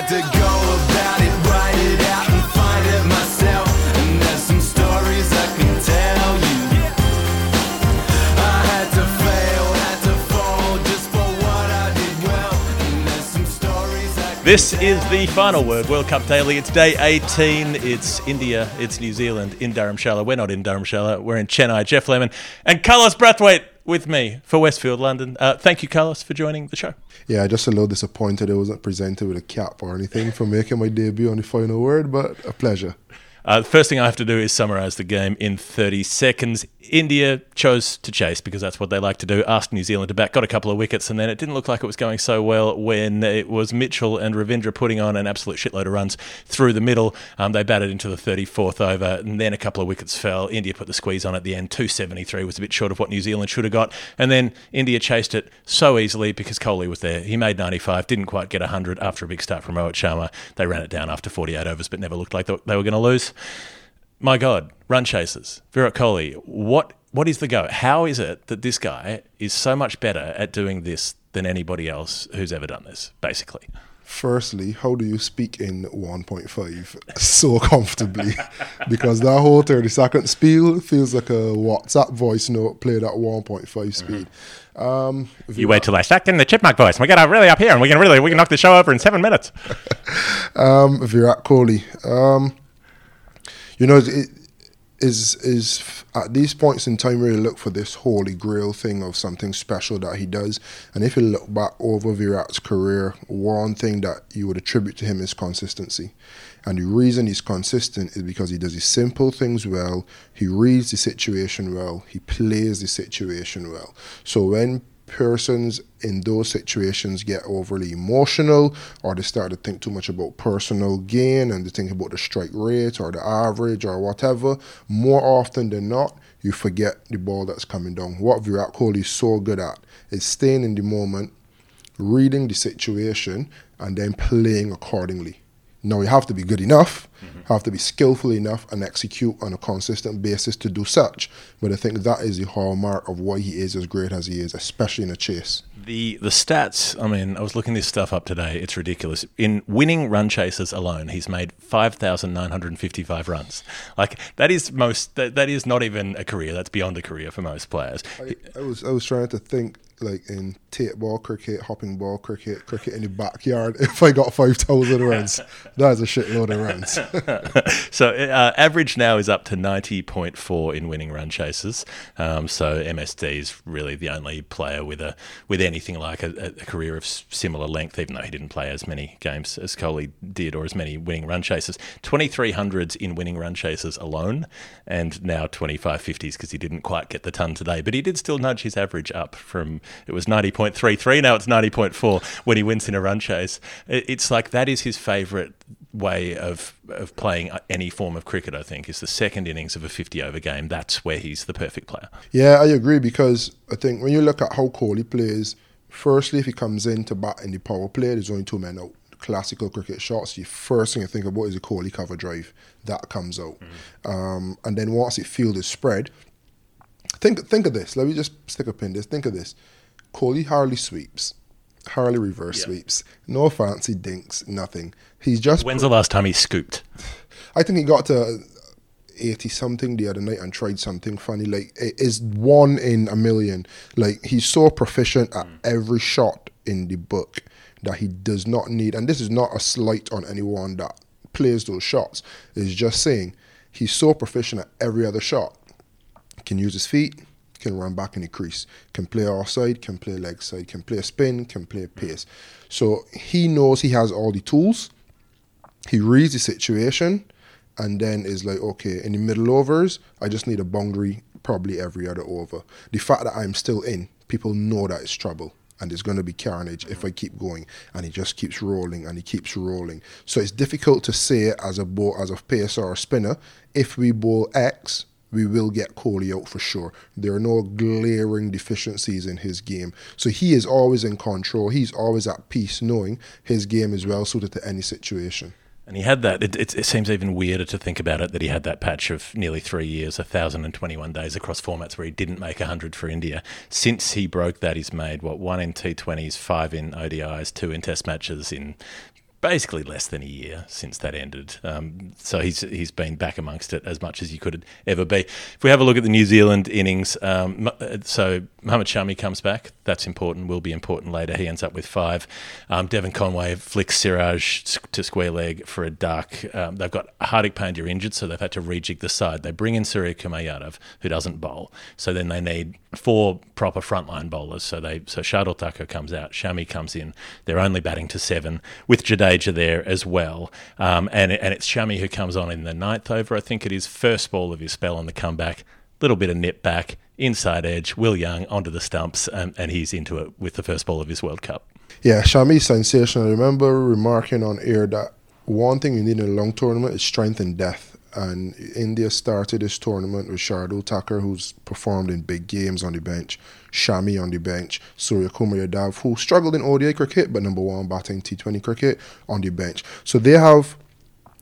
had to This is the final word, World Cup Daily. It's day 18. It's India. It's New Zealand in Dharamshala. We're not in Dharamshala. We're in Chennai. Geoff Lemon and Carlos Brathwaite with me for Westfield London. Uh, thank you, Carlos, for joining the show. Yeah, just a little disappointed I wasn't presented with a cap or anything for making my debut on the final word, but a pleasure. Uh, the first thing I have to do is summarise the game in 30 seconds. India chose to chase because that's what they like to do. Asked New Zealand to back, got a couple of wickets, and then it didn't look like it was going so well when it was Mitchell and Ravindra putting on an absolute shitload of runs through the middle. Um, they batted into the 34th over, and then a couple of wickets fell. India put the squeeze on at the end. 273 was a bit short of what New Zealand should have got, and then India chased it so easily because Kohli was there. He made 95, didn't quite get 100 after a big start from Rohit Sharma. They ran it down after 48 overs, but never looked like they were going to lose my God, run chasers, Virat Kohli. What what is the go? How is it that this guy is so much better at doing this than anybody else who's ever done this? Basically, Firstly, how do you speak in 1.5 so comfortably? because that whole 30 second spiel feels like a WhatsApp voice note played at 1.5 speed. Um, if you wait till I start getting the chipmunk voice. We get up really up here, and we can really we can knock the show over in seven minutes. um, Virat Kohli. Um, you know, it is is at these points in time really look for this holy grail thing of something special that he does. And if you look back over Virat's career, one thing that you would attribute to him is consistency. And the reason he's consistent is because he does his simple things well, he reads the situation well, he plays the situation well. So when persons in those situations get overly emotional or they start to think too much about personal gain and they think about the strike rate or the average or whatever, more often than not, you forget the ball that's coming down. What Virat Kohli is so good at is staying in the moment, reading the situation, and then playing accordingly. Now you have to be good enough, Mm-hmm. have to be skillful enough and execute on a consistent basis to do such. But I think that is the hallmark of why he is as great as he is, especially in a chase. The the stats. I mean, I was looking this stuff up today. It's ridiculous. In winning run chases alone, he's made five thousand nine hundred and fifty five runs. Like that is most. That, that is not even a career. That's beyond a career for most players. I, I was I was trying to think like in tape ball cricket, hopping ball cricket, cricket in the backyard. If I got five thousand runs, that is a shitload of runs. so uh, average now is up to 90.4 in winning run chases. Um, so MSD is really the only player with a with anything like a, a career of similar length, even though he didn't play as many games as Kohli did or as many winning run chases. 2300s in winning run chases alone, and now 2550s because he didn't quite get the ton today, but he did still nudge his average up from it was 90.33, now it's 90.4 when he wins in a run chase. It's like that is his favourite way of of playing any form of cricket. I think is the second innings of a fifty over game. That's where he's the perfect player. Yeah, I agree because I think when you look at how Kohli plays, firstly, if he comes in to bat in the power play, there's only two men out. Classical cricket shots, the first thing you think about is a Kohli cover drive. That comes out. Um, and then once the field is spread, think think of this. Let me just stick a pin this. Think of this. Kohli hardly sweeps, hardly reverse Yeah. sweeps. No fancy dinks, nothing. He's just When's the last time he scooped? I think he got to 80 something the other night and tried something funny. Like, it is one in a million. Like, he's so proficient at hmm. every shot in the book that he does not need. And this is not a slight on anyone that plays those shots. It's just saying he's so proficient at every other shot. Can use his feet, can run back in the crease, can play offside, can play leg side, can play a spin, can play pace. So he knows he has all the tools he reads the situation and then is like, okay, in the middle overs, I just need a boundary probably every other over. The fact that I'm still in, people know that it's trouble and it's going to be carnage if I keep going. And he just keeps rolling and he keeps rolling. So it's difficult to say as a bowl, as a pacer or a spinner, if we bowl X, we will get Kohli out for sure. There are no glaring deficiencies in his game. So he is always in control. He's always at peace knowing his game is well suited to any situation. And he had that. It, it, it seems even weirder to think about it that he had that patch of nearly three years, 1,021 days across formats where he didn't make 100 for India. Since he broke that, he's made, what, one in T20s, five in ODIs, two in Test matches, in basically less than a year since that ended. Um, so he's he's been back amongst it as much as he could ever be. If we have a look at the New Zealand innings, um, so Mohamed Shami comes back. That's important. Will be important later. He ends up with five. Um, Devon Conway flicks Siraj to square leg for a duck. Um, they've got Hardik Pandya injured, so they've had to rejig the side. They bring in Suryakumar Yadav, who doesn't bowl. So then they need four proper frontline bowlers. So they so Shardul Thakur comes out, Shami comes in. They're only batting to seven with Jadeja there as well, um, and and it's Shami who comes on in the ninth over. I think it is first ball of his spell on the comeback. Little bit of nip back, inside edge. Will Young onto the stumps, um, and he's into it with the first ball of his World Cup. Yeah, Shami's sensational. I remember remarking on air that one thing you need in a long tournament is strength and depth. And India started this tournament with Shardul Thakur, who's performed in big games on the bench, Shami on the bench, Suryakumar Yadav, who struggled in ODI cricket, but number one batting T20 cricket on the bench. So they have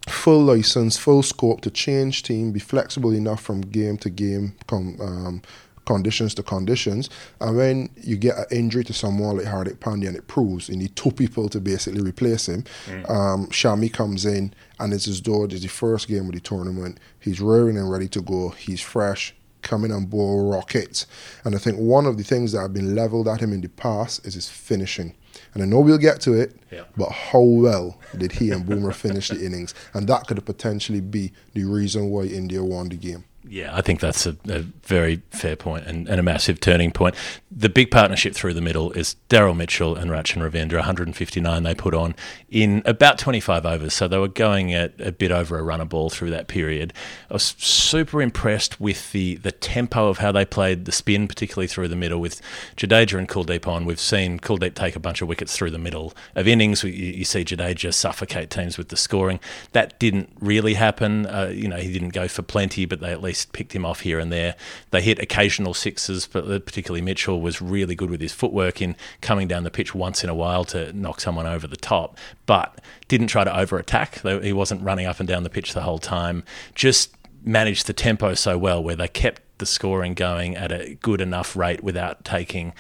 full license, full scope to change team, be flexible enough from game to game, com, um, conditions to conditions. And when you get an injury to someone like Hardik Pandya and it proves you need two people to basically replace him, mm. um, Shami comes in and it's his door. It's the first game of the tournament. He's rearing and ready to go. He's fresh, coming on board rockets. And I think one of the things that have been leveled at him in the past is his finishing. And I know we'll get to it, yeah. but how well did he and Boomer finish the innings? And that could potentially be the reason why India won the game. Yeah, I think that's a, a very fair point and, and, a massive turning point. The big partnership through the middle is Daryl Mitchell and Rachin Ravindra, 159 they put on in about 25 overs. So they were going at a bit over a run a ball through that period. I was super impressed with the, the tempo of how they played the spin, particularly through the middle with Jadeja and Kuldeep on. We've seen Kuldeep take a bunch of wickets through the middle of innings. You, you see Jadeja suffocate teams with the scoring. That didn't really happen. Uh, you know, he didn't go for plenty, but they at least picked him off here and there. They hit occasional sixes, but particularly Mitchell was really good with his footwork in coming down the pitch once in a while to knock someone over the top, but didn't try to over attack. He wasn't running up and down the pitch the whole time. Just managed the tempo so well where they kept the scoring going at a good enough rate without taking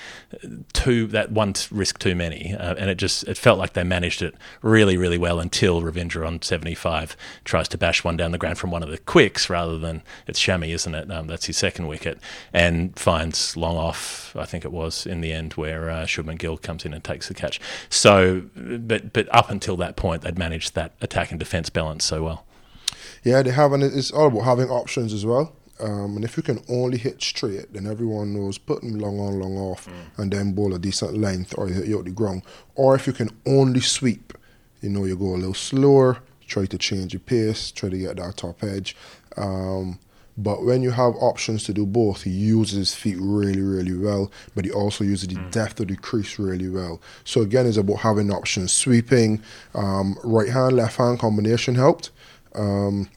two that one risk too many, uh, and it just it felt like they managed it really really well until Ravindra on seventy five tries to bash one down the ground from one of the quicks rather than it's Shami, isn't it? Um, that's his second wicket, and finds long off. I think it was in the end where uh, Shubman Gill comes in and takes the catch. So, but but up until that point, they'd managed that attack and defence balance so well. Yeah, they have, and it's all about having options as well. Um, and if you can only hit straight, then everyone knows put them long on, long off, mm. and then bowl a decent length or hit you out the ground. Or if you can only sweep, you know, you go a little slower, try to change your pace, try to get that top edge. Um, but when you have options to do both, he uses his feet really, really well, but he also uses the mm. depth of the crease really well. So again, it's about having options. Sweeping, um, right hand, left hand combination helped. Um,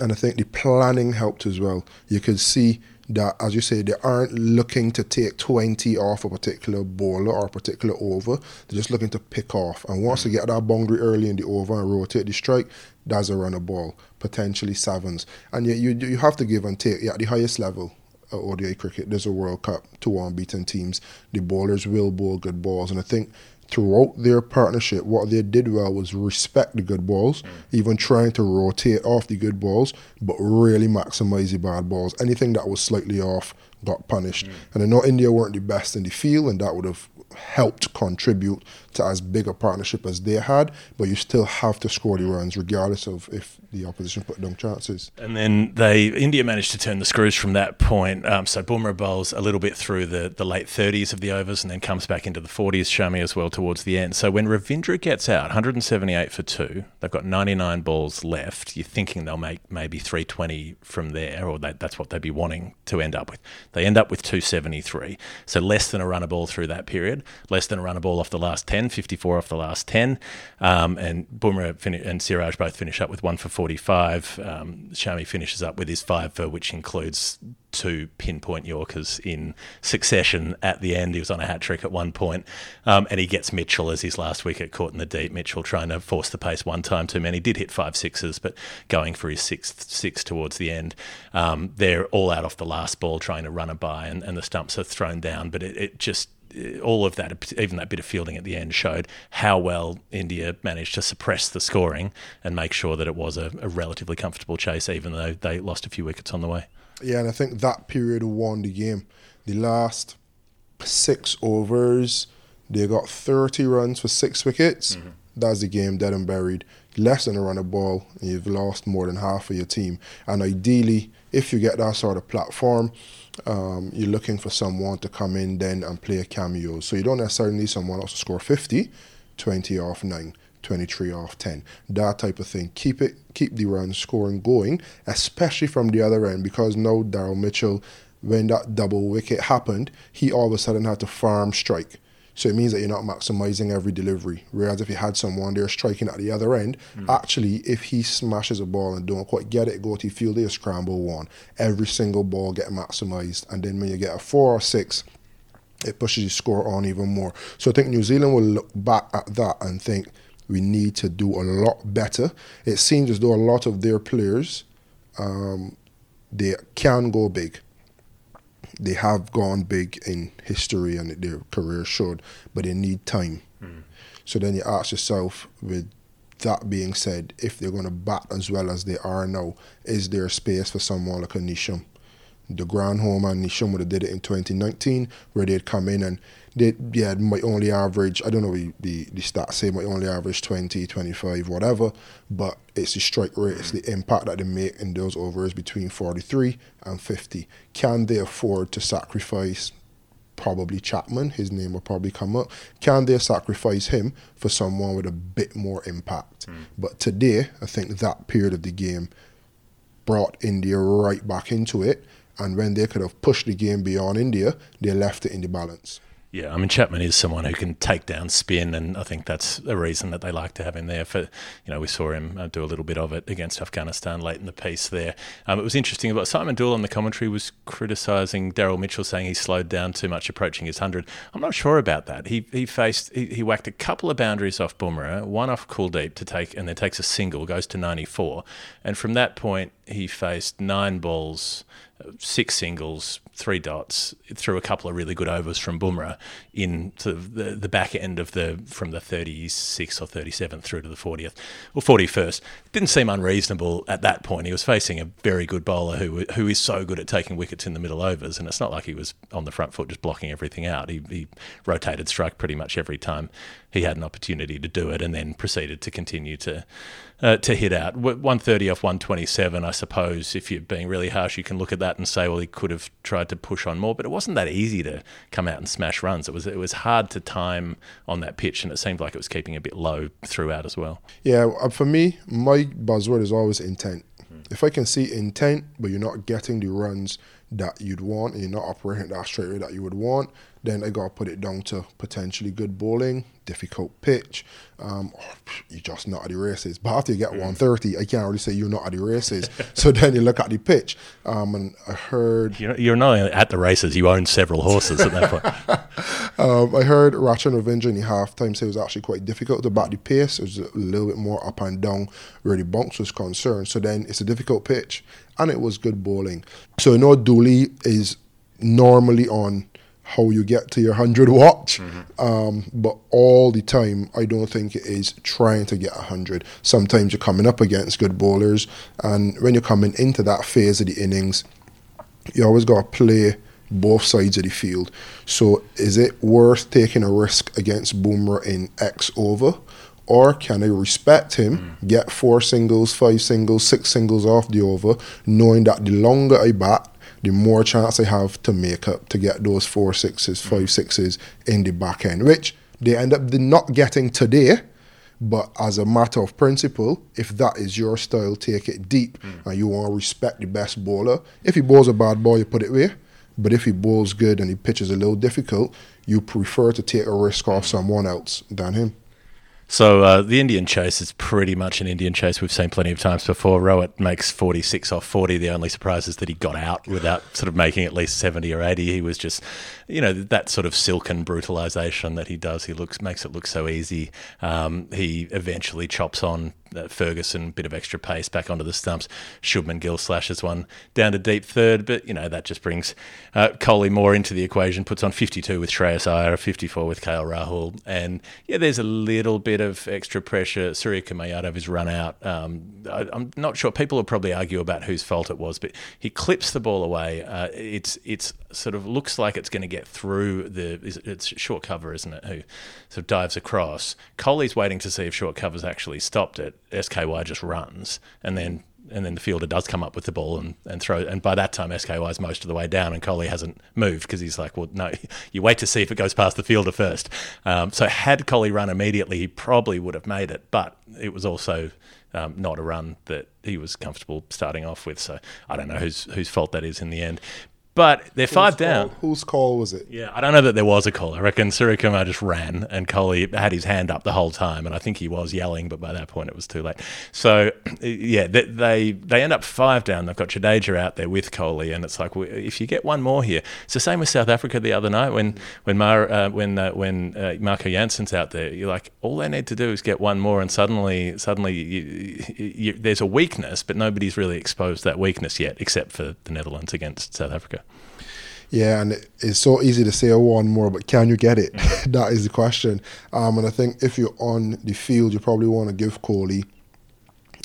and I think the planning helped as well. You could see that, as you say, they aren't looking to take 20 off a particular bowler or a particular over. They're just looking to pick off. And once they get that boundary early in the over and rotate the strike, that's a runner ball, potentially sevens. And yet you, you have to give and take. Yeah, at the highest level, uh, ODI cricket, there's a World Cup, two unbeaten teams. The bowlers will bowl good balls. And I think throughout their partnership, what they did well was respect the good balls, mm. even trying to rotate off the good balls, but really maximize the bad balls. Anything that was slightly off got punished. Mm. And I know India weren't the best in the field, and that would have helped contribute to as big a partnership as they had, but you still have to score the runs regardless of if the opposition put down chances. And then they India managed to turn the screws from that point. Um, so Boomer bowls a little bit through the, the late 30s of the overs and then comes back into the 40s, Shami as well towards the end. So when Ravindra gets out, 178 for two, they've got 99 balls left. You're thinking they'll make maybe 320 from there, or they, that's what they'd be wanting to end up with. They end up with 273, so less than a run a ball through that period, less than a run a ball off the last 10 10, 54 off the last 10. Um, and Boomer and Siraj both finish up with one for 45. Um, Shami finishes up with his five for, which includes two pinpoint Yorkers in succession at the end. He was on a hat trick at one point, um, and he gets Mitchell as his last wicket caught in the deep. Mitchell trying to force the pace one time too many. Did hit five sixes, but going for his sixth six towards the end. Um, they're all out off the last ball trying to run a by, and, and the stumps are thrown down, but it, it just all of that, even that bit of fielding at the end, showed how well India managed to suppress the scoring and make sure that it was a, a relatively comfortable chase, even though they lost a few wickets on the way. Yeah, and I think that period won the game. The last six overs, they got 30 runs for six wickets. Mm-hmm. That's the game dead and buried. Less than a run a ball, and you've lost more than half of your team. And ideally, if you get that sort of platform, um, you're looking for someone to come in then and play a cameo. So you don't necessarily need someone else to score 50, 20 off 9. 23 off 10 that type of thing keep it keep the run scoring going especially from the other end because now Daryl Mitchell when that double wicket happened he all of a sudden had to farm strike so it means that you're not maximizing every delivery whereas if you had someone there striking at the other end actually if he smashes a ball and don't quite get it go to field a scramble one every single ball get maximized and then when you get a four or six it pushes your score on even more. So I think New Zealand will look back at that and think we need to do a lot better. It seems as though a lot of their players, um, they can go big. They have gone big in history and their career showed, but they need time. So then you ask yourself, with that being said, if they're going to bat as well as they are now, is there space for someone like a Neesham? The Grandhomme and Neesham would have did it in 2019, where they'd come in and they yeah might only average I don't know the the, the stats say might only average 20, 25, whatever, but it's the strike rate, it's the impact that they make in those overs between 43 and 50. Can they afford to sacrifice? Probably Chapman, his name will probably come up. Can they sacrifice him for someone with a bit more impact? Hmm. But today, I think that period of the game brought India right back into it. And when they could have pushed the game beyond India, they left it in the balance. Yeah, I mean Chapman is someone who can take down spin, and I think that's a reason that they like to have him there. For you know, we saw him uh, do a little bit of it against Afghanistan late in the piece there. Um, it was interesting. But Simon Doull on the commentary was criticising Daryl Mitchell, saying he slowed down too much approaching his hundred. I'm not sure about that. He he faced he, he whacked a couple of boundaries off Bumrah, one off Kuldeep to take, and then takes a single, goes to 94, and from that point he faced nine balls six singles, three dots threw a couple of really good overs from Bumrah in sort of the, the back end of the from the 36th or 37th through to the 40th or 41st. It Didn't seem unreasonable at that point. He was facing a very good bowler who who is so good at taking wickets in the middle overs, and it's not like he was on the front foot just blocking everything out. He, he rotated strike pretty much every time he had an opportunity to do it, and then proceeded to continue to uh, to hit out. 130 off 127, I suppose, if you're being really harsh, you can look at that and say, well, he could have tried to push on more, but it wasn't that easy to come out and smash runs. It was it was hard to time on that pitch, and it seemed like it was keeping a bit low throughout as well. Yeah, uh, for me, my buzzword is always intent. If I can see intent, but you're not getting the runs that you'd want and you're not operating at that straight rate that you would want, then I got to put it down to potentially good bowling, difficult pitch, um, or you're just not at the races. But after you get 130, I can't really say you're not at the races. so then you look at the pitch, um, and I heard You're, you're not at the races, you own several horses at that point. Um, I heard Rachin Ravindra in the half time say it was actually quite difficult to back the pace. It was a little bit more up and down where the bunks was concerned. So then it's a difficult pitch and it was good bowling. So I know Dooley is normally on how you get to your 100 watch, um, but all the time I don't think it is trying to get 100. Sometimes you're coming up against good bowlers, and when you're coming into that phase of the innings, you always got to play both sides of the field. So is it worth taking a risk against Boomer in X over? Or can I respect him, get four singles, five singles, six singles off the over, knowing that the longer I bat, the more chance they have to make up to get those four sixes, mm. five sixes in the back end, which they end up not getting today. But as a matter of principle, if that is your style, take it deep mm. and you want to respect the best bowler. If he bowls a bad ball, you put it away. But if he bowls good and he pitches a little difficult, you prefer to take a risk off mm. someone else than him. So uh, the Indian chase is pretty much an Indian chase we've seen plenty of times before. Rohit makes 46 off 40. The only surprise is that he got out without sort of making at least 70 or 80. He was just, you know, that sort of silken brutalization that he does. He looks makes it look so easy. Um, he eventually chops on uh, Ferguson, bit of extra pace back onto the stumps. Shubman Gill slashes one down to deep third, but you know that just brings uh, more into the equation. Puts on 52 with Shreyas Iyer, 54 with KL Rahul, and yeah, there's a little bit of extra pressure. Suryakumar Yadav is run out. Um, I, I'm not sure. People will probably argue about whose fault it was, but he clips the ball away. Uh, it's it's sort of looks like it's going to get through the. It's short cover, isn't it? Who sort of dives across. Kohli's waiting to see if short cover's actually stopped it. SKY just runs, and then and then the fielder does come up with the ball and, and throw. And by that time, SKY is most of the way down, and Kohli hasn't moved because he's like, well, no, you wait to see if it goes past the fielder first. Um, so had Kohli run immediately, he probably would have made it, but it was also um, not a run that he was comfortable starting off with. So I don't know whose whose fault that is in the end. But they're five Whose down. Call, whose call was it? Yeah, I don't know that there was a call. I reckon Suryakumar just ran and Kohli had his hand up the whole time, and I think he was yelling, but by that point it was too late. So, yeah, they they, they end up five down. They've got Jadeja out there with Kohli, and it's like well, if you get one more here, it's the same with South Africa the other night when when Mar, uh, when uh, when uh, Marco Jansen's out there. You're like, all they need to do is get one more, and suddenly suddenly you, you, there's a weakness, but nobody's really exposed that weakness yet, except for the Netherlands against South Africa. Yeah, and it- it's so easy to say one more, but can you get it? that is the question. Um, and I think if you're on the field, you probably want to give Kohli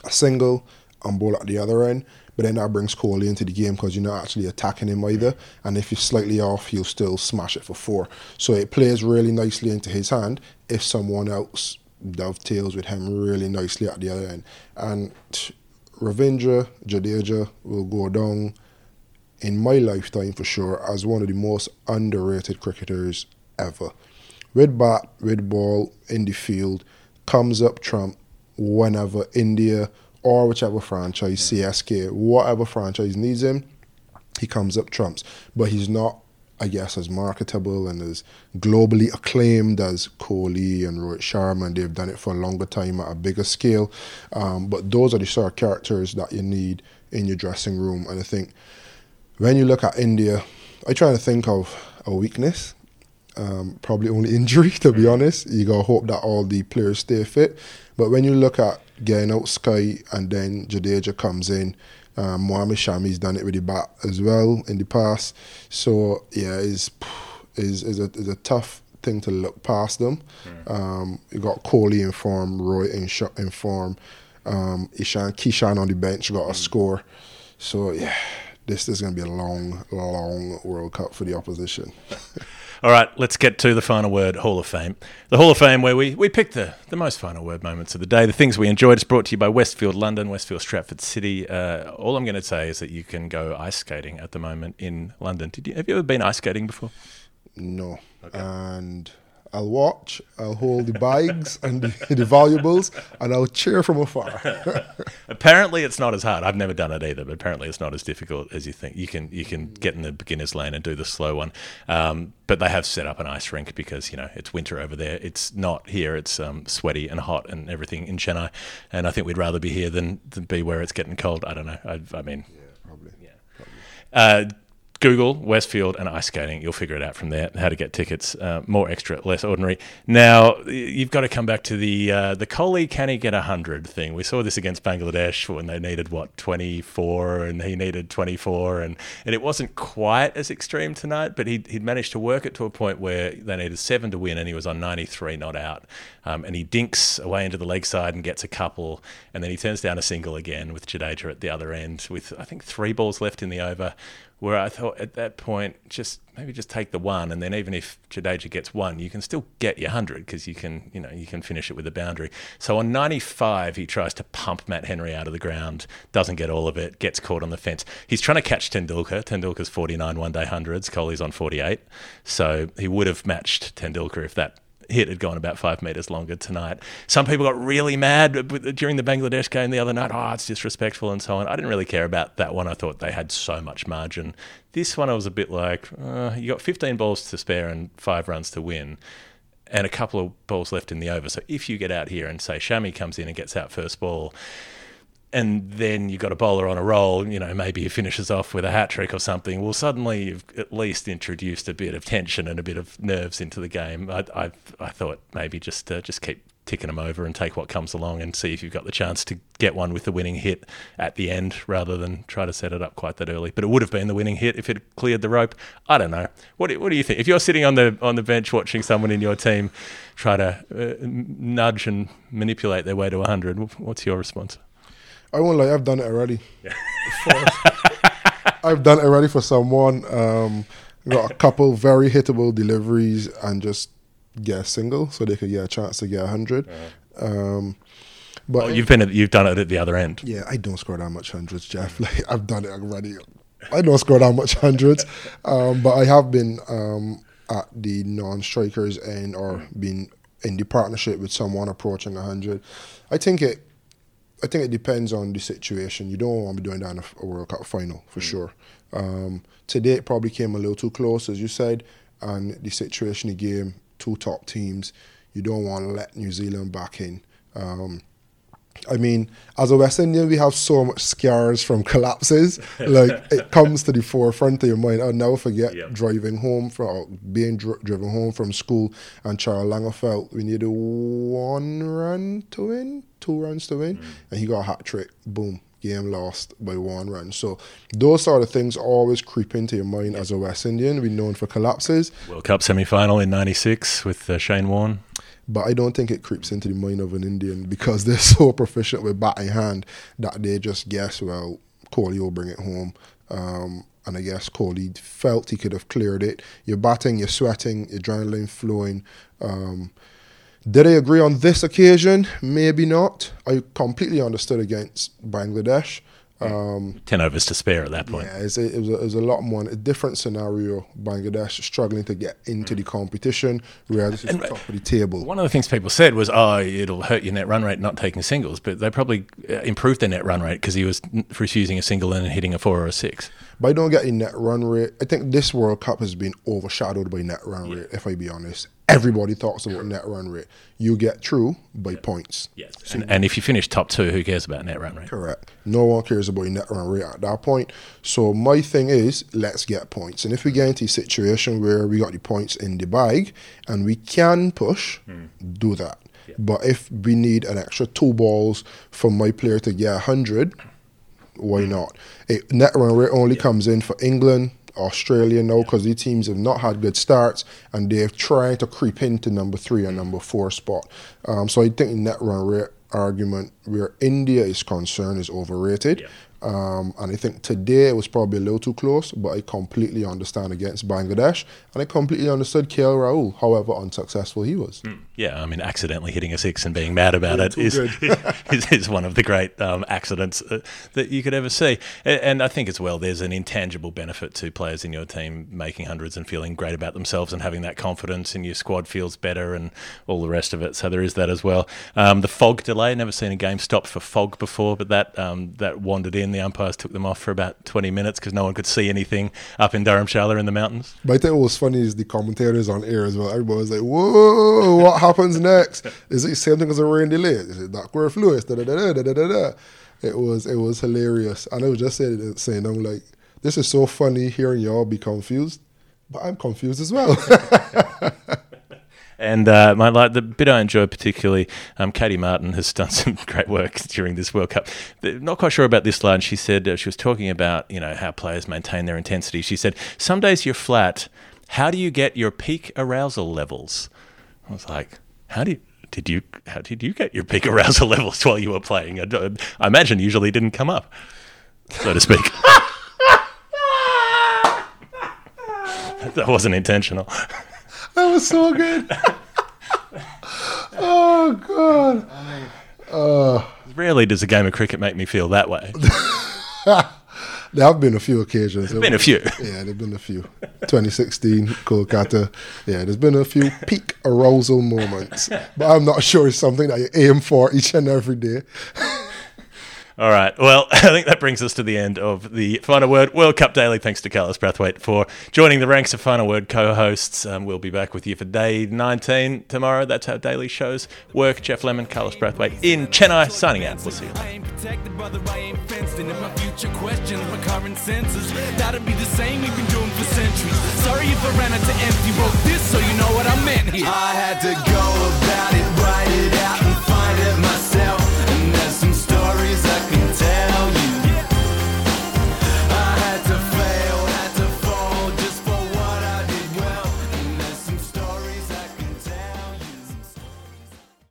a single and ball at the other end. But then that brings Kohli into the game because you're not actually attacking him either. And if you're slightly off, he'll still smash it for four. So it plays really nicely into his hand if someone else dovetails with him really nicely at the other end. And Ravindra Jadeja will go down in my lifetime for sure as one of the most underrated cricketers ever. With bat, with ball in the field, comes up trump whenever India or whichever franchise, CSK, whatever franchise needs him, he comes up trumps. But he's not, I guess, as marketable and as globally acclaimed as Kohli and Rohit Sharma. And they've done it for a longer time at a bigger scale. Um, but those are the sort of characters that you need in your dressing room. And I think when you look at India, I try to think of a weakness. Um, probably only injury, to be honest. You gotta hope that all the players stay fit. But when you look at getting out Sky and then Jadeja comes in, um, Mohamed Shami's done it with the bat as well in the past. So yeah, is is is a is a tough thing to look past them. Um, you got Kohli in form, Roy in, sh- in form, um, Ishan Kishan on the bench got a score. So yeah, this is going to be a long, long World Cup for the opposition. All right, let's get to the final word Hall of Fame. The Hall of Fame, where we, we pick the, the most final word moments of the day, the things we enjoyed. It's brought to you by Westfield London, Westfield Stratford City. Uh, all I'm going to say is that you can go ice skating at the moment in London. Did you have you ever been ice skating before? No, and I'll watch. I'll hold the bags and the, the valuables, and I'll cheer from afar. Apparently, it's not as hard. I've never done it either, but apparently, it's not as difficult as you think. You can you can get in the beginner's lane and do the slow one. Um, but they have set up an ice rink because you know it's winter over there. It's not here. It's um, sweaty and hot and everything in Chennai, and I think we'd rather be here than, than be where it's getting cold. I don't know. I, I mean, Yeah, Probably. Yeah. Uh, Google Westfield and ice skating. You'll figure it out from there. How to get tickets. Uh, more extra, less ordinary. Now you've got to come back to the uh, the Kohli can he get hundred thing. We saw this against Bangladesh when they needed what twenty four and he needed twenty four and and it wasn't quite as extreme tonight, but he he'd managed to work it to a point where they needed seven to win and he was on ninety three not out. Um, and he dinks away into the leg side and gets a couple, and then he turns down a single again with Jadeja at the other end with I think three balls left in the over where I thought at that point, just maybe just take the one, and then even if Jadeja gets one, you can still get your hundred because you can, you know, you can finish it with a boundary. So on 95, he tries to pump Matt Henry out of the ground, doesn't get all of it, gets caught on the fence. He's trying to catch Tendulkar. Tendulkar's 49 one-day hundreds. Kohli's on 48, so he would have matched Tendulkar if that hit had gone about five metres longer tonight. Some people got really mad during the Bangladesh game the other night. Oh, it's disrespectful and so on. I didn't really care about that one. I thought they had so much margin. This one, I was a bit like, uh, you got 15 balls to spare and five runs to win. And a couple of balls left in the over. So if you get out here and say Shami comes in and gets out first ball, and then you've got a bowler on a roll, you know, maybe he finishes off with a hat trick or something. Well, suddenly you've at least introduced a bit of tension and a bit of nerves into the game. I, I, I thought maybe just uh, just keep ticking them over and take what comes along and see if you've got the chance to get one with the winning hit at the end rather than try to set it up quite that early. But it would have been the winning hit if it cleared the rope. I don't know. What do, what do you think? If you're sitting on the on the bench watching someone in your team try to uh, nudge and manipulate their way to 100, what's your response? I won't lie, I've done it already. I've done it already for someone. Um, got a couple very hittable deliveries and just get a single so they could get a chance to get a 100. Um, but Oh, you've been at, you've done it at the other end. yeah, I don't score that much hundreds, Geoff. Like I've done it already. I don't score that much hundreds, um, but I have been um, at the non-strikers end or been in the partnership with someone approaching hundred. I think it. I think it depends on the situation. You don't want to be doing that in a, a World Cup final for sure. Um, today it probably came a little too close, as you said, and the situation the game, two top teams. You don't want to let New Zealand back in. Um, I mean, as a West Indian, we have so much scars from collapses. Like it comes to the forefront of your mind. I'll never forget Yeah. driving home from or being dri- driven home from school, and Charl Langeveldt we needed one run to win, two runs to win, and he got a hat trick. Boom, game lost by one run. So those sort of things always creep into your mind as a West Indian. We're known for collapses, World Cup semi final in '96 with uh, Shane Warne. But I don't think it creeps into the mind of an Indian because they're so proficient with batting hand that they just guess, well, Kohli will bring it home. Um, and I guess Kohli felt he could have cleared it. You're batting, you're sweating, adrenaline flowing. Um, did I agree on this occasion? Maybe not. I completely understood against Bangladesh. Um, Ten overs to spare at that point. yeah, it's a, it, was a, it was a lot more a different scenario. Bangladesh struggling to get into the competition, whereas this is top of the table. One of the things people said was, "Oh, it'll hurt your net run rate not taking singles," but they probably uh, improved their net run rate because he was refusing a single and hitting a four or a six. But I don't get a net run rate. I think this World Cup has been overshadowed by net run rate, if I be honest. Everybody talks about net run rate. You get through by points. Yes, and, and if you finish top two, who cares about net run rate? Correct. No one cares about net run rate at that point. So my thing is, let's get points. And if we get into a situation where we got the points in the bag and we can push, hmm. do that. But if we need an extra two balls for my player to get 100, why not? It, net run rate only comes in for England, Australia now because these teams have not had good starts and they're trying to creep into number three and number four spot. Um, so I think the net run rate argument where India is concerned is overrated. Um, and I think today it was probably a little too close, but I completely understand against Bangladesh, and I completely understood KL Rahul, however unsuccessful he was. Yeah, I mean, accidentally hitting a six and being mad about it is, is is one of the great um, accidents uh, that you could ever see. And I think as well, there's an intangible benefit to players in your team making hundreds and feeling great about themselves and having that confidence, and your squad feels better and all the rest of it. So there is that as well. Um, the fog delay, never seen a game stop for fog before, but that um, that wandered in. The umpires took them off for about 20 minutes because no one could see anything up in Dharamshala in the mountains. But I think what was funny is the commentators on air as well. Everybody was like, "Whoa, what happens next? Is it the same thing as a rain delay? Is it da, da, da." It was it was hilarious. And I was just saying, saying, I'm like, this is so funny hearing y'all be confused, but I'm confused as well. And uh, my like the bit I enjoy particularly, um, Katey Martin has done some great work during this World Cup. Not quite sure about this line. She said uh, she was talking about you know how players maintain their intensity. She said some days you're flat. How do you get your peak arousal levels? I was like, how do you? Did you how did you get your peak arousal levels while you were playing? I, I imagine usually didn't come up, so to speak. that wasn't intentional. that was so good. Oh god. Uh. Rarely does a game of cricket make me feel that way. There have been a few occasions. There've been a few. Yeah, there've been a few. 2016, Kolkata. Yeah, there's been a few peak arousal moments, but I'm not sure it's something that you aim for each and every day. All right. Well, I think that brings us to the end of the Final Word World Cup Daily. Thanks to Carlos Brathwaite for joining the ranks of Final Word co-hosts. Um, we'll be back with you for day 19 tomorrow. That's how daily shows work. Geoff Lemon, Carlos Brathwaite in Chennai, signing out. We'll see you. I out had to go about it right.